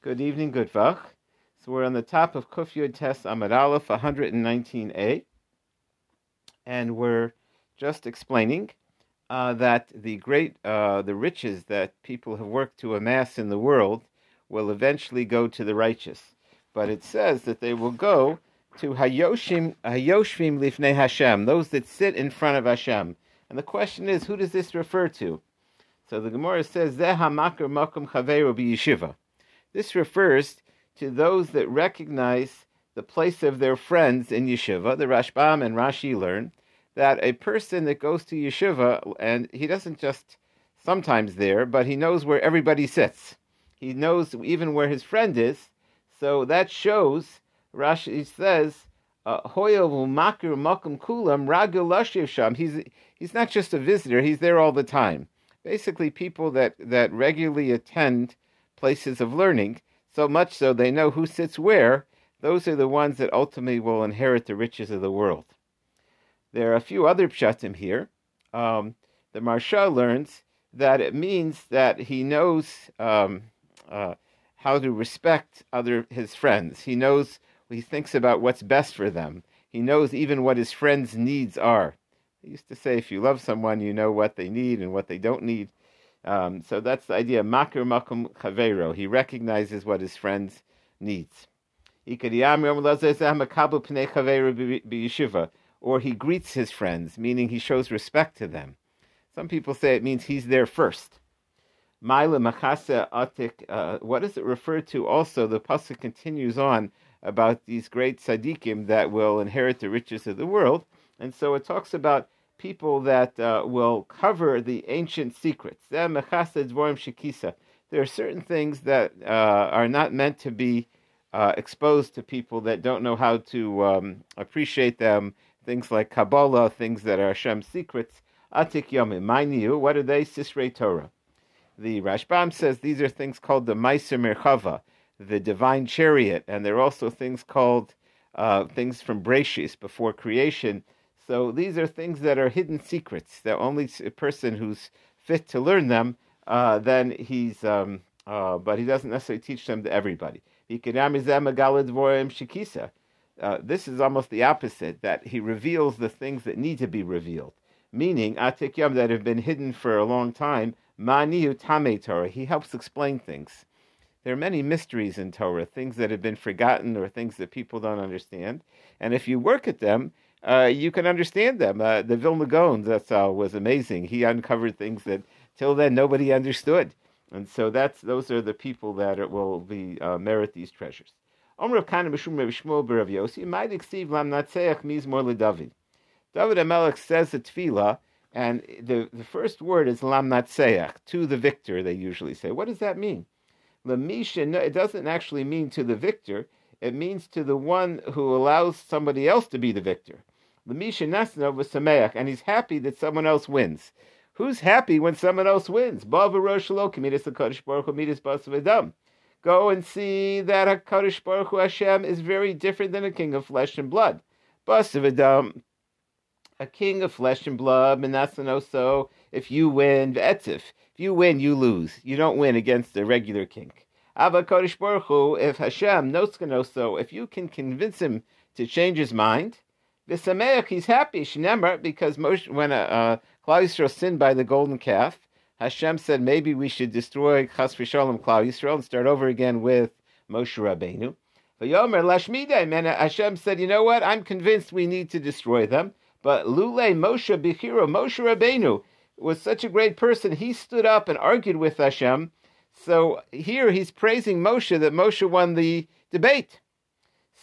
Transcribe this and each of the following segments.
Good evening, good vach. So we're on the top of Kuf Yud Tes Amud Aleph 119a, and we're just explaining uh, that the great, uh, the riches that people have worked to amass in the world will eventually go to the righteous. But it says that they will go to Hayoshim, Hayoshvim Lifnei Hashem, those that sit in front of Hashem. And the question is, who does this refer to? So the Gemara says, Zeh HaMakar Makom Chaveru Yeshiva. This refers to those that recognize the place of their friends in yeshiva. The Rashbam and Rashi learn that a person that goes to yeshiva, and he doesn't just sometimes there, but he knows where everybody sits. He knows even where his friend is. So that shows, Rashi says, uh, He's he's not just a visitor; he's there all the time. Basically, people that that regularly attend places of learning, so much so they know who sits where, those are the ones that ultimately will inherit the riches of the world. There are a few other pshatim here. Um, the Maharsha learns that it means that he knows um, uh, how to respect other his friends. He knows he thinks about what's best for them. He knows even what his friends' needs are. He used to say, if you love someone, you know what they need and what they don't need. Um, so that's the idea. Makir makum chavero. He recognizes what his friends needs. Or he greets his friends, meaning he shows respect to them. Some people say it means he's there first. atik. Uh, what does it refer to? Also, the pasuk continues on about these great tzaddikim that will inherit the riches of the world, and so it talks about people that uh, will cover the ancient secrets. There are certain things that uh, are not meant to be uh, exposed to people that don't know how to um, appreciate them. Things like Kabbalah, things that are Hashem's secrets. Atik Yomim, Mainiu, what are they? Sisrei Torah. The Rashbam says these are things called the Meiser Merchava, the divine chariot, and there are also things called uh, things from Breshis before creation so these are things that are hidden secrets. The only person who's fit to learn them, uh, then he's, um, uh, but he doesn't necessarily teach them to everybody. Uh, this is almost the opposite, that he reveals the things that need to be revealed. Meaning, atikyam that have been hidden for a long time, maniu tame Torah. He helps explain things. There are many mysteries in Torah, things that have been forgotten or things that people don't understand. And if you work at them, uh, you can understand them. Uh, the Vilna Gaon, that's uh, was amazing. He uncovered things that till then nobody understood, and so that's those are the people that will be uh, merit these treasures. Omer Kana Mishum Shmuel Berav Yossi might exceed Lam Natseach Mizmor LeDavid. David Amelech says the tefillah, and the, the first word is Lam Natseach, to the victor. They usually say. What does that mean? Lamisha, it doesn't actually mean to the victor. It means to the one who allows somebody else to be the victor. Lemisha Nasna was Sameach, and he's happy that someone else wins. Who's happy when someone else wins? Go and see that HaKadosh Baruch Hu Hashem is very different than a king of flesh and blood. Basavadam, a king of flesh and blood, Menasano, so if you win, Ve'etzif, if you win, you lose. You don't win against a regular king. Ava Kodesh Baruch Hu, if Hashem, Noskanoso, if you can convince him to change his mind, V'sameach, he's happy, Shnemar, because Moshe, when uh, uh, Klal Yisrael sinned by the golden calf, Hashem said maybe we should destroy Chas v'shalom Klal Yisrael and start over again with Moshe Rabbeinu. V'yomer lashmidei, and Hashem said, you know what, I'm convinced we need to destroy them, but Lule Moshe Bechira, Moshe Rabbeinu, was such a great person, he stood up and argued with Hashem. So here he's praising Moshe that Moshe won the debate.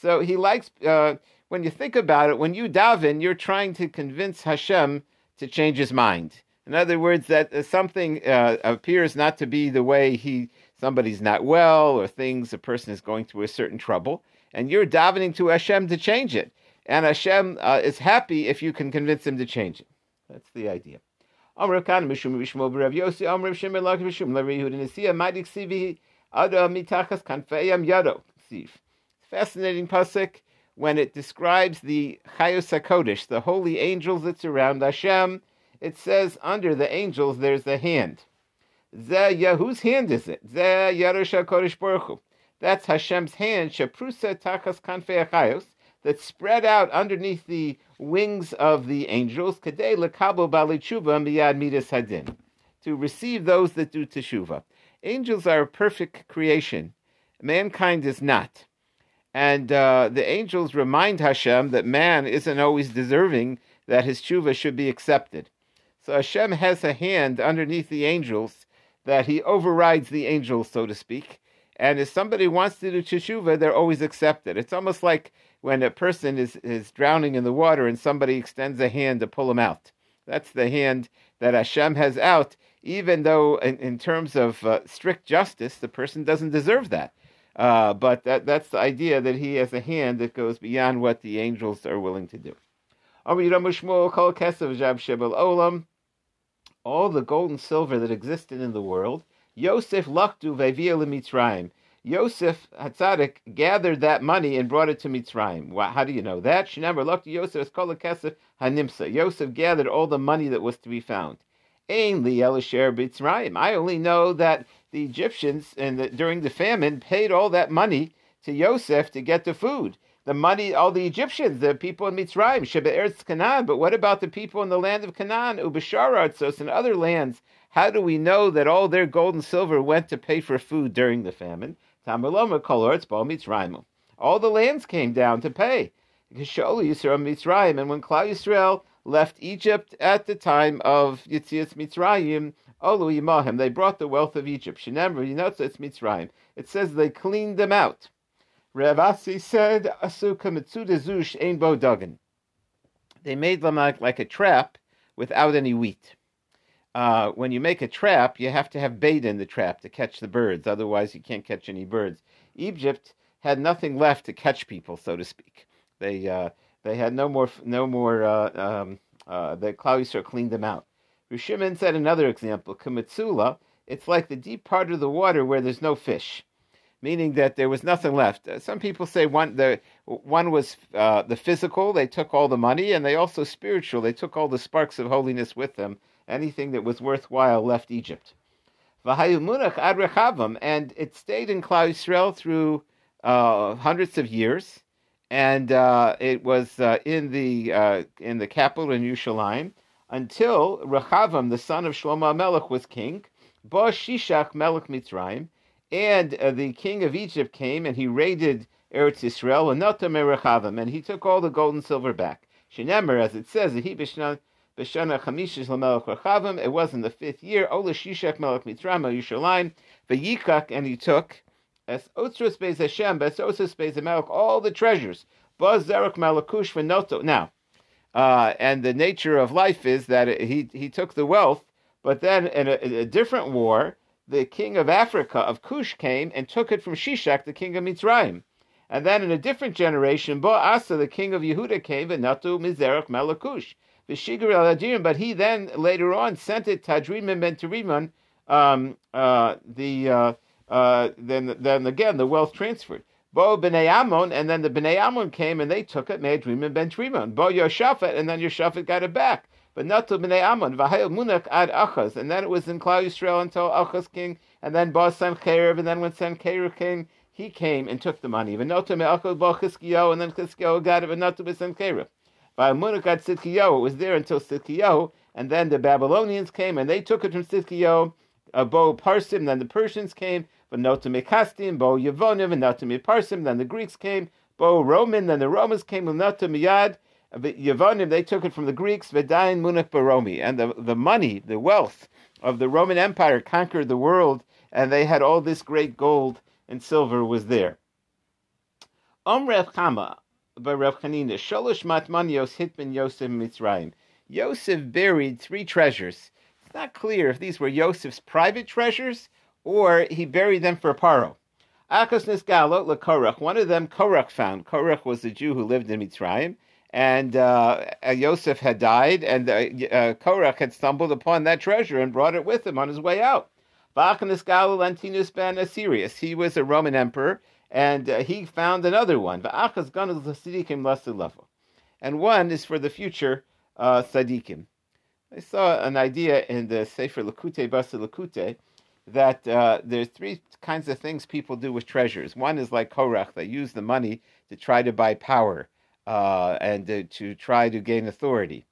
So he likes, uh, when you think about it, when you daven, you're trying to convince Hashem to change his mind. In other words, that uh, something uh, appears not to be the way he somebody's not well or things a person is going through a certain trouble, and you're davening to Hashem to change it. And Hashem uh, is happy if you can convince him to change it. That's the idea. Fascinating pasuk when it describes the Chayos HaKodesh, the holy angels that surround Hashem, it says under the angels there's a hand. Ze, whose hand is it? Ze Yerush HaKodesh Baruch. That's Hashem's hand, Shaprusa Takas Kanfei Achayos, that spread out underneath the wings of the angels, Kadei Lekabo Bali Tshuva Miyad Midas Hadin, to receive those that do Teshuvah. Angels are a perfect creation. Mankind is not. And uh, the angels remind Hashem that man isn't always deserving that his tshuva should be accepted. So Hashem has a hand underneath the angels that he overrides the angels, so to speak. And if somebody wants to do teshuva, they're always accepted. It's almost like when a person is, is drowning in the water and somebody extends a hand to pull him out. That's the hand that Hashem has out, even though, in, in terms of uh, strict justice, the person doesn't deserve that. Uh, but that, that's the idea that he has a hand that goes beyond what the angels are willing to do. All the gold and silver that existed in the world, Yosef laktu vevia Mitzrayim. Yosef Hatzadik gathered that money and brought it to Mitzrayim. How do you know that? Shinamar laktu Yosef is called Kesef Hanimsa. Yosef gathered all the money that was to be found. Ain li Elisher Mitzrayim. I only know that the Egyptians and the, during the famine paid all that money to Yosef to get the food. The money, all the Egyptians, the people in Mitzrayim, Sheba Eretz Canaan. But what about the people in the land of Canaan, Ubasharatzos, and other lands? How do we know that all their gold and silver went to pay for food during the famine? Tamaloma Koloretz Bal Mitzrayim. All the lands came down to pay. Kishol Yisrael Mitzrayim, and when Klal Yisrael left Egypt at the time of Yitzias Mitzrayim, Olu Yimahim. They brought the wealth of Egypt. Shenemra Yinotzes Mitzrayim. It says they cleaned them out. Rav Asi said, Asuka Mitzuda Ein Bo Dagan. They made them like, a trap without any wheat. Uh, when you make a trap, you have to have bait in the trap to catch the birds. Otherwise, you can't catch any birds. Egypt had nothing left to catch people, so to speak. They uh, they had no more no more. Uh, um, uh, the Yisrael cleaned them out. Rishimen said another example, Kamitzula, it's like the deep part of the water where there's no fish, meaning that there was nothing left. Uh, some people say one the one was uh, the physical, they took all the money, and they also spiritual, they took all the sparks of holiness with them. Anything that was worthwhile left Egypt. And it stayed in Klal Yisrael through uh, hundreds of years, and uh, it was uh, in the uh, in the capital in Yerushalayim until Rechavam, the son of Shlomo Melech, was king. Bo Shishak Melech Mitzrayim, and uh, the king of Egypt came and he raided Eretz Yisrael, and Notam Rechavam, and he took all the gold and silver back. Shenemer, as it says, he. It was in the fifth year. And he took all the treasures. Malakush. Now. Uh, and the nature of life is that he, he took the wealth, but then in a, in a, different war, the king of Africa, of Cush, came and took it from Shishak, the king of Mitzrayim. And then in a different generation, Bo Asa, the king of Yehuda, came, and Natu Mizerach Melakush. But he then later on sent it Tadrim and Ben um, uh, the uh, uh, then then again the wealth transferred. Bo Bnei Ammon, and then the Bnei Ammon came and they took it, made Rimon ben Trimon. Bo Yoshaphat, and then Yoshaphat got it back. But not to Bnei Ammon, Vahayel Munak ad Achaz, and then it was in Klal Yisrael until Achaz king, and then Bo Sancheiriv, and then when Sancheiriv came, he came and took the money. V'notu me'achaz bo Chizkiyo, and then Chizkiyo got it, v'notu b'Sancheiriv. V'amunak got Tzidkiyo, it was there until Tzidkiyo, and then the Babylonians came and they took it from Tzidkiyo, uh, Bo Parsim, then the Persians came, V'notim Kastim, Bo Yevonim, V'notim Parsim. Then the Greeks came, Bo Roman. Then the Romans came, V'notim Yad. They took it from the Greeks, V'dayin Munich Baromi. And the, the money, the wealth of the Roman Empire conquered the world, and they had all this great gold and silver was there. Om Rev Chama, by Rev Chanina, Sholosh Matmanios Hitman Yosef Mitzrayim. Yosef buried three treasures. It's not clear if these were Yosef's private treasures or he buried them for Paro. Akos Nisgalo Korach. One of them Korach found. Korach was the Jew who lived in Mitzrayim, and uh, Yosef had died, and uh, uh, Korach had stumbled upon that treasure and brought it with him on his way out. Va'achanisgalo Lantinus ben Assyrius. He was a Roman emperor, and uh, he found another one. And one is for the future uh. I saw an idea in the Sefer Lakute Basa Lakute that uh, there's three kinds of things people do with treasures. One is like Korach, they use the money to try to buy power uh, and to, to, try to gain authority.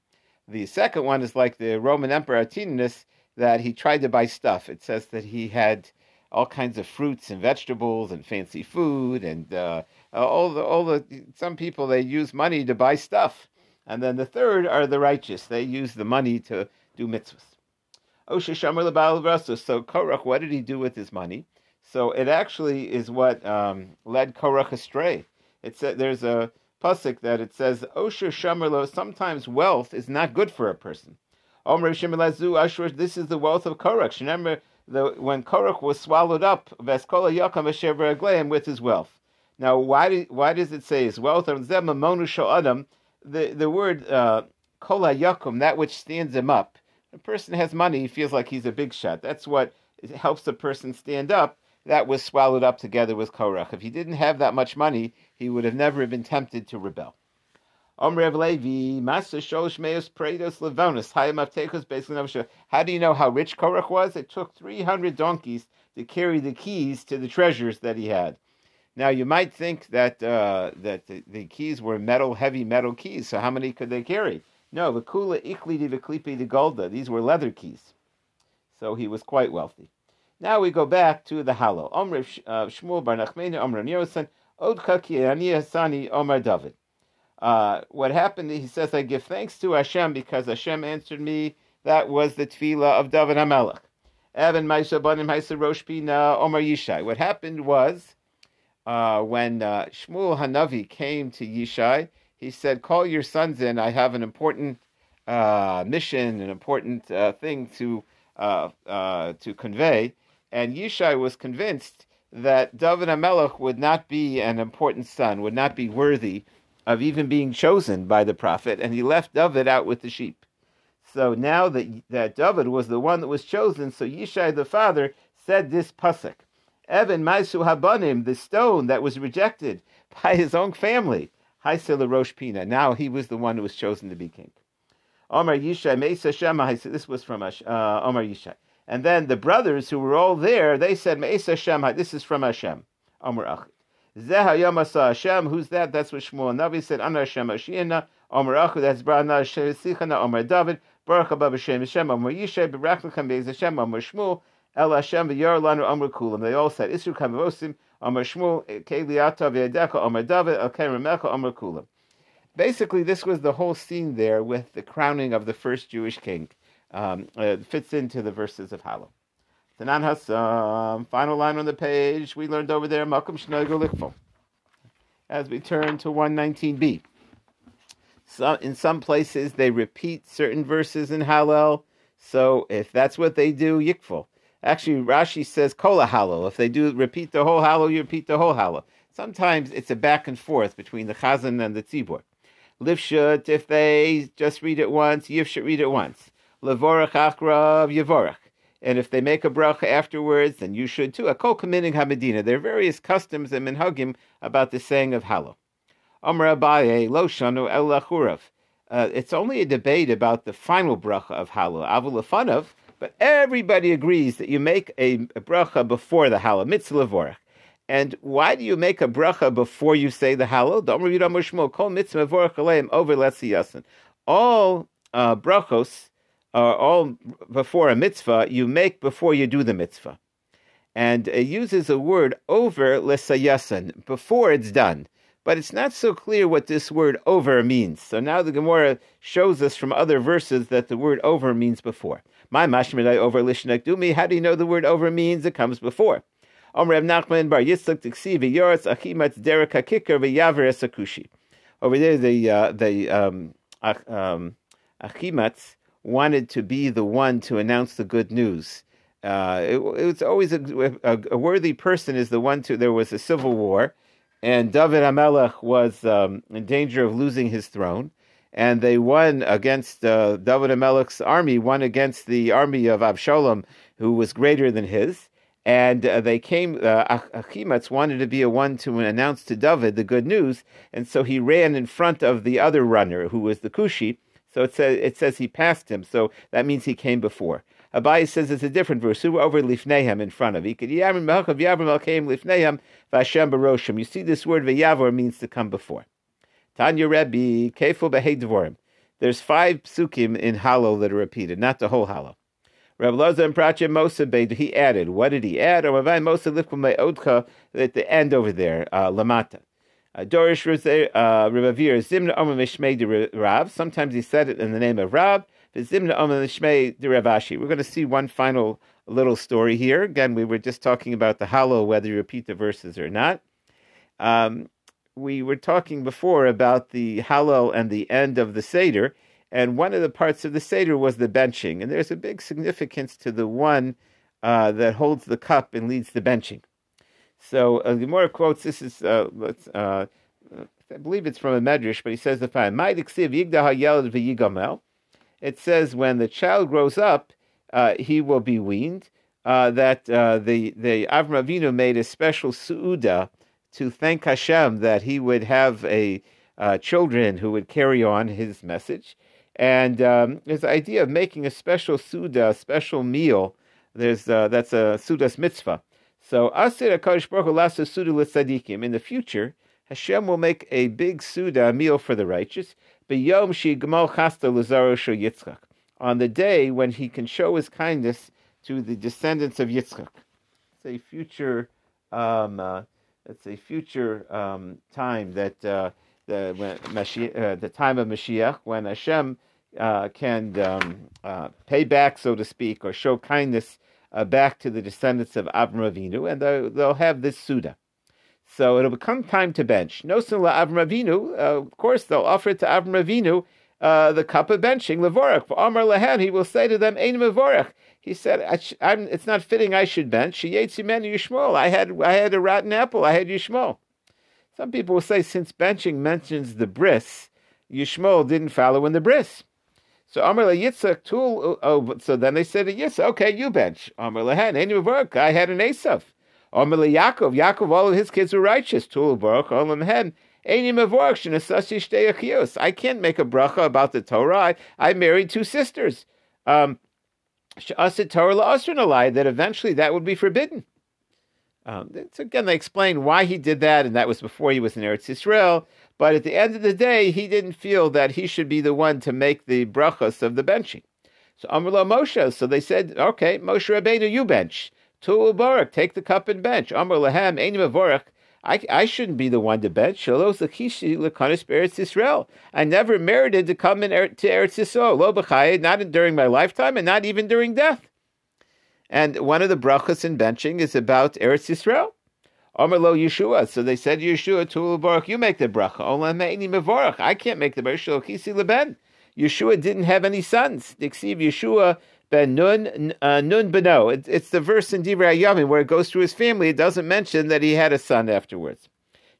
The second one is like the Roman Emperor Antoninus, that he tried to buy stuff. It says that he had all kinds of fruits and vegetables and fancy food and uh, all the all the some people they use money to buy stuff. And then the third are the righteous. They use the money to do mitzvahs. Osha Shamar Lebal So Korach, what did he do with his money? So it actually is what um, led Korach astray. It said there's a pasuk that it says Osher Shamarlo. Sometimes wealth is not good for a person. Omer Shemelazu Ashur. This is the wealth of Korach. Remember the, when Korach was swallowed up, Veskola Yakam with his wealth. Now, why, do, why does it say his wealth? The, the word uh, Yakum, that which stands him up, a person has money, he feels like he's a big shot. That's what helps a person stand up. That was swallowed up together with Korach. If he didn't have that much money, he would have never been tempted to rebel. How do you know how rich Korach was? It took 300 donkeys to carry the keys to the treasures that he had. Now you might think that uh, that the, the, keys were metal, heavy metal keys. So how many could they carry? No, Vikula Iklidi Viklipi de Golda. These were leather keys. So he was quite wealthy. Now we go back to the Hallel. Omr uh, Shmuel Bar Nachmeni Yosan Odka Ki Hasani Omar David. Uh, what happened? He says, "I give thanks to Hashem because Hashem answered me." That was the tefillah of David Hamelech. Evan Maisa Banim Maisa Rosh Pina Omar Yishai. What happened was uh, when uh, Shmuel Hanavi came to Yishai, he said, "Call your sons in. I have an important uh, mission, an important uh, thing to to convey." And Yishai was convinced that David Amelech would not be an important son, would not be worthy of even being chosen by the prophet, and he left David out with the sheep. So now that that David was the one that was chosen, so Yishai the father said this pasuk, Evan Maisu Habanim, the stone that was rejected by his own family. Haisel Rosh Pina. Now he was the one who was chosen to be king. Omar Yishai Meisa Shema. This was from uh, Omar Yishai. And then the brothers who were all there, they said. This is from Hashem. Omar Achid. Zeha Yamasa Hashem. Who's that? That's what Shmuel Navi said. Ana Hashem Ashiena. Omar Achid. That's Brana Sichana. Omar David. Baruch Abba Hashem Hashem. Omar Yishai. Berak Lechem Beis Hashem. Omar Shmuel. El Hashem V'Yor Lanu Omar Kulam. They all said Isru Kamavosim. Amar Shmuel, Keliata V'Yadeka, Amar David, El Keramecha, Amar Kula. Basically, this was the whole scene there with the crowning of the first Jewish king. Um, it fits into the verses of Hallel. Tanan Hassam, final line on the page, we learned over there, Malcolm Shnoigo Likfo. As we turn to 119b. So in some places, they repeat certain verses in Hallel. So if that's what they do, Yikfo. Actually, Rashi says kola hallow. If they do repeat the whole hallow, you repeat the whole Hallel. Sometimes it's a back and forth between the chazan and the tzibur. Livshut, if they just read it once, yivshut read it once. Levorach achrav yevorach. And if they make a bracha afterwards, then you should too. A kol kaminig hamedina. There are various customs and minhagim about the saying of hallow. Amr Abaye, lo shanu el uh, It's only a debate about the final bracha of hallow. Avulafanav, but everybody agrees that you make a, a bracha before the halal, mitzvah vorach. And why do you make a bracha before you say the halal? over All uh, brachos are all before a mitzvah you make before you do the mitzvah. And it uses a word over lesayasan, before it's done. But it's not so clear what this word over means. So now the Gemara shows us from other verses that the word over means before. My mashmidai over lishnak dumi. How do you know the word over means? It comes before. Over there, the uh, the um, um, Achimatz wanted to be the one to announce the good news. Uh, it, it's always a, a, a, worthy person is the one to. There was a civil war, and David Hamelech was um, in danger of losing his throne and they won against uh, David Amelech's army, won against the army of Absalom, who was greater than his. And uh, they came, uh, wanted to be a one to announce to David the good news, and so he ran in front of the other runner, who was the Cushi. So it says, it says he passed him, so that means he came before. Abai says it's a different verse. Who over lifnehem in front of. You see this word v'yavor means to come before. Tanya Rebbe, Kefil Behei Dvorim. There's five psukim in Hallel that are repeated, not the whole Hallel. Rabbi Loza and Pracha Mosa he added. What did he add? Or Mosa Lifkum Odcha at the end over there, uh, Lamata. Dorish uh, Zimna Omer Mishmei de Rav. Sometimes he said it in the name of Rav. Zimna Omer Mishmei de Ravashi. We're going to see one final little story here. Again, we were just talking about the Hallel, whether you repeat the verses or not. Um, we were talking before about the Hallel and the end of the Seder, and one of the parts of the Seder was the benching. And there's a big significance to the one uh, that holds the cup and leads the benching. So uh, Gemara quotes this is uh, uh, I believe it's from a medrash, but he says the following: It says when the child grows up, uh, he will be weaned. Uh, that uh, the the Avram Avinu made a special suuda to thank Hashem that he would have a uh, children who would carry on his message, and um, his idea of making a special suda, a special meal. There's that's a sudas mitzvah so Asir Hakadosh Baruch Hu lasa. In the future, Hashem will make a big suda meal for the righteous. B'yom shi gmal chasta l'zaro Yitzchak. On the day when he can show his kindness to the descendants of Yitzchak. It's a future. Um, uh, it's a future um, time that uh, the when Mashiach, uh, the time of Mashiach when Hashem uh, can um, uh, pay back, so to speak, or show kindness uh, back to the descendants of Avram Avinu, and they'll, they'll have this Suda. So it'll become time to bench. No sila Avram Avinu, uh, of course, they'll offer it to Avram Avinu uh, the cup of benching, Levorach. For Amar Lehen, he will say to them, Ein Levorach. He said, It's not fitting I should bench. Sheyetzimen Yishmol. I had, I had a rotten apple. I had Yishmol. Some people will say, since benching mentions the bris, Yishmol didn't follow in the bris. So Amr Yitzchak Tul. Oh, so then they said to Yitzchak, "Okay, you bench." Amr Lehen, any work? I had an Esav. Amr Yaakov, Yaakov, all of his kids were righteous. Tul Baruch Olam. I can't make a bracha about the Torah. I, I married two sisters. Um, that eventually that would be forbidden. Um, so again, they explain why he did that, and that was before he was in Eretz Yisrael. But at the end of the day, he didn't feel that he should be the one to make the brachas of the benching. So Amrullah Moshe, so they said, okay, Moshe Rabbeinu, you bench. Tul Barak, take the cup and bench. Amr Lahem, Einim Avorach, I, I shouldn't be the one to bench. Shalos Lakishi Lakanis Eretz Yisrael. I never merited to come in er, to Eretz Yisrael. Lo not during my lifetime and not even during death. And one of the brachas in benching is about Eretz Yisrael. Omer lo Yeshua. So they said Yeshua to Baruch, you make the bracha. Olam me'ini mevorach. I can't make the bracha. Leben. Yeshua didn't have any sons. Dixiv Yeshua ben Nun uh, Nun beno. it's the verse in Divrei Yamim where it goes through his family. It doesn't mention that he had a son afterwards.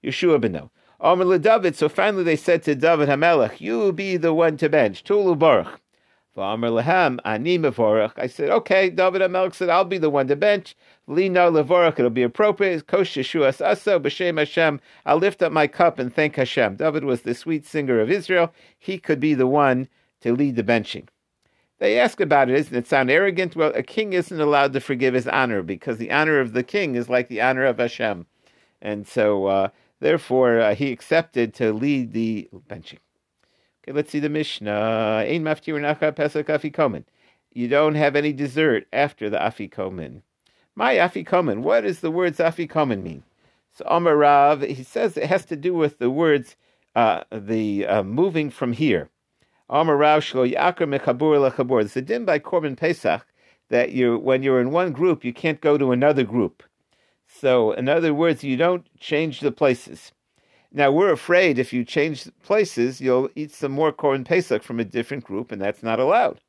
Yeshua beno. Omer David. So finally they said to David Hamelech, you be the one to bench. Tulu Baruch. I said, okay, David Amelch said, I'll be the one to bench. Lino levorach, it'll be appropriate. Kosh Yeshuas Aso, B'Shem Hashem. I'll lift up my cup and thank Hashem. David was the sweet singer of Israel. He could be the one to lead the benching. They ask about it, doesn't it sound arrogant? Well, a king isn't allowed to forgive his honor because the honor of the king is like the honor of Hashem. And so, uh, therefore, uh, he accepted to lead the benching. Okay, let's see the Mishnah. Ein pesach afikomen. You don't have any dessert after the afikomen. My afikomen. What does the words afikomen mean? So Amar Rav, he says it has to do with the words, uh, the uh, moving from here. Amar Rav shlo yakar mechabur lechabur. It's a din by Korban Pesach that you, when you're in one group, you can't go to another group. So, in other words, you don't change the places. Now we're afraid if you change places, you'll eat some more korban pesach from a different group, and that's not allowed.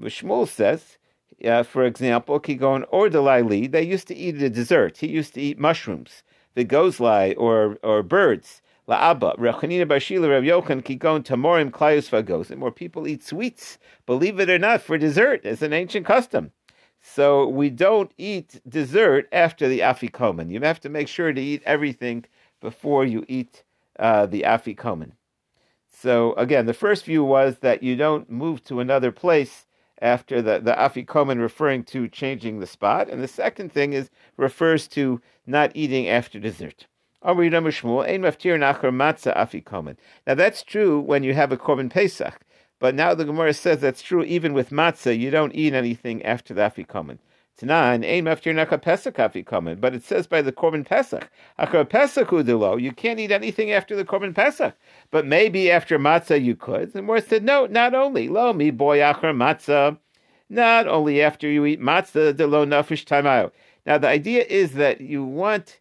Shmuel says, uh, for example, Kigon or Delaili, they used to eat a dessert. He used to eat mushrooms, the gozlai or or birds. La'aba, Rechanina Bashila Rav Yochan Kigon Tamorim Klayus Vagos. And more people eat sweets, believe it or not, for dessert. It's an ancient custom. So we don't eat dessert after the afikomen. You have to make sure to eat everything before you eat uh, the afikomen. So again, the first view was that you don't move to another place after the, the afikomen referring to changing the spot. And the second thing is refers to not eating after dessert. Now that's true when you have a korban pesach, but now the Gemara says that's true even with matzah. You don't eat anything after the afikomen. Tanan, pesach but it says by the korban pesach. Achar pesach udelo, you can't eat anything after the korban pesach, but maybe after matzah you could. And Gemara said no, not only lo mi boy achar matzah, not only after you eat matzah de lo nafish tamayo. Now the idea is that you want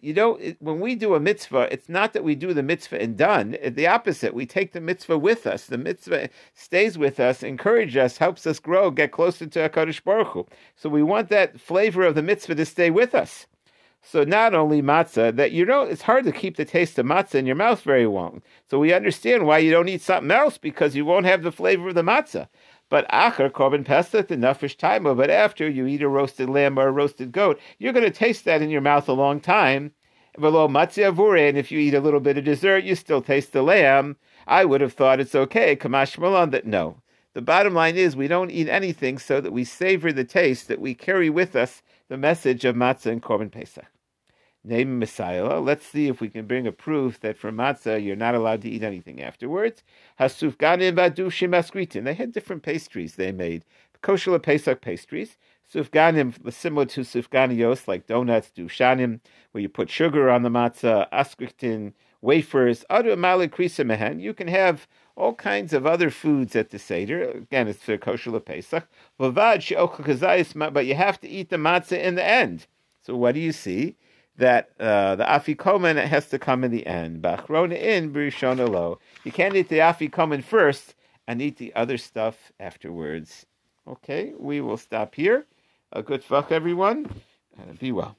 you don't when we do a mitzvah it's not that we do the mitzvah and done. Uh, the opposite. We take the mitzvah with us. The mitzvah stays with us encourages us helps us grow get closer to HaKadosh Baruch Hu. so we want that flavor of the mitzvah to stay with us. So not only matzah that you know it's hard to keep the taste of matzah in your mouth very long. So we understand why you don't eat something else because you won't have the flavor of the matzah but acher korban pesach the nafish taima. But after you eat a roasted lamb or a roasted goat, you're going to taste that in your mouth a long time. Below matzia and if you eat a little bit of dessert, you still taste the lamb. I would have thought it's okay. Kamash malan that no. The bottom line is we don't eat anything so that we savor the taste that we carry with us the message of matzah and korban pesach name Messiah. Let's see if we can bring a proof that for matzah you're not allowed to eat anything afterwards. Hasufganim badushim askritin. They had different pastries they made. Kosher Pesach pastries. Sufganim, similar to sufganios, like donuts, dushanim, where you put sugar on the matzah, askritin, wafers, other mehen. You can have all kinds of other foods at the Seder. Again, it's for kosher Pesach. But you have to eat the matzah in the end. So what do you see? That uh, the afikomen has to come in the end. Bachrona in brishona lo. You can't eat the afikomen first and eat the other stuff afterwards. Okay, we will stop here. A good fuck, everyone. and be well.